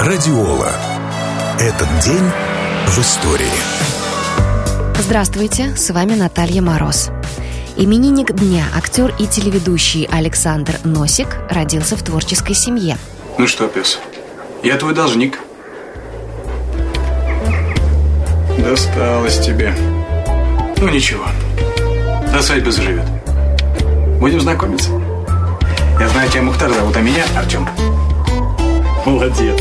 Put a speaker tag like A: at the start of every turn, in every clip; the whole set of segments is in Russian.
A: Радиола. Этот день в истории.
B: Здравствуйте, с вами Наталья Мороз. Именинник дня, актер и телеведущий Александр Носик родился в творческой семье.
C: Ну что, пес, я твой должник. Досталось тебе. Ну ничего, до свадьбы заживет. Будем знакомиться. Я знаю, тебя Мухтар зовут, а меня Артем. Молодец.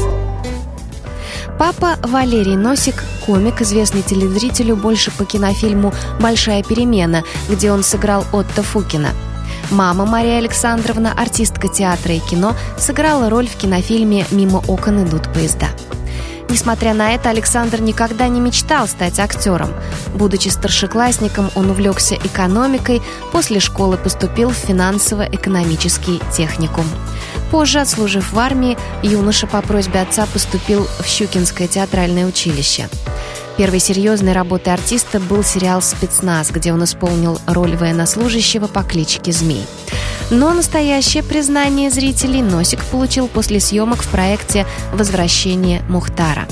B: Папа Валерий Носик – комик, известный телезрителю больше по кинофильму «Большая перемена», где он сыграл Отто Фукина. Мама Мария Александровна, артистка театра и кино, сыграла роль в кинофильме «Мимо окон идут поезда». Несмотря на это, Александр никогда не мечтал стать актером. Будучи старшеклассником, он увлекся экономикой, после школы поступил в финансово-экономический техникум. Позже, отслужив в армии, юноша по просьбе отца поступил в Щукинское театральное училище. Первой серьезной работой артиста был сериал «Спецназ», где он исполнил роль военнослужащего по кличке Змей. Но настоящее признание зрителей Носик получил после съемок в проекте «Возвращение Мухтара».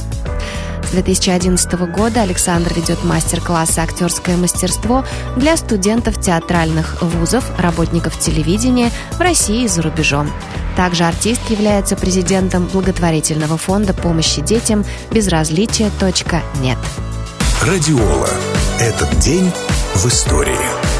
B: С 2011 года Александр ведет мастер-классы «Актерское мастерство» для студентов театральных вузов, работников телевидения в России и за рубежом. Также артист является президентом благотворительного фонда помощи детям «Безразличие.нет».
A: Радиола. Этот день в истории.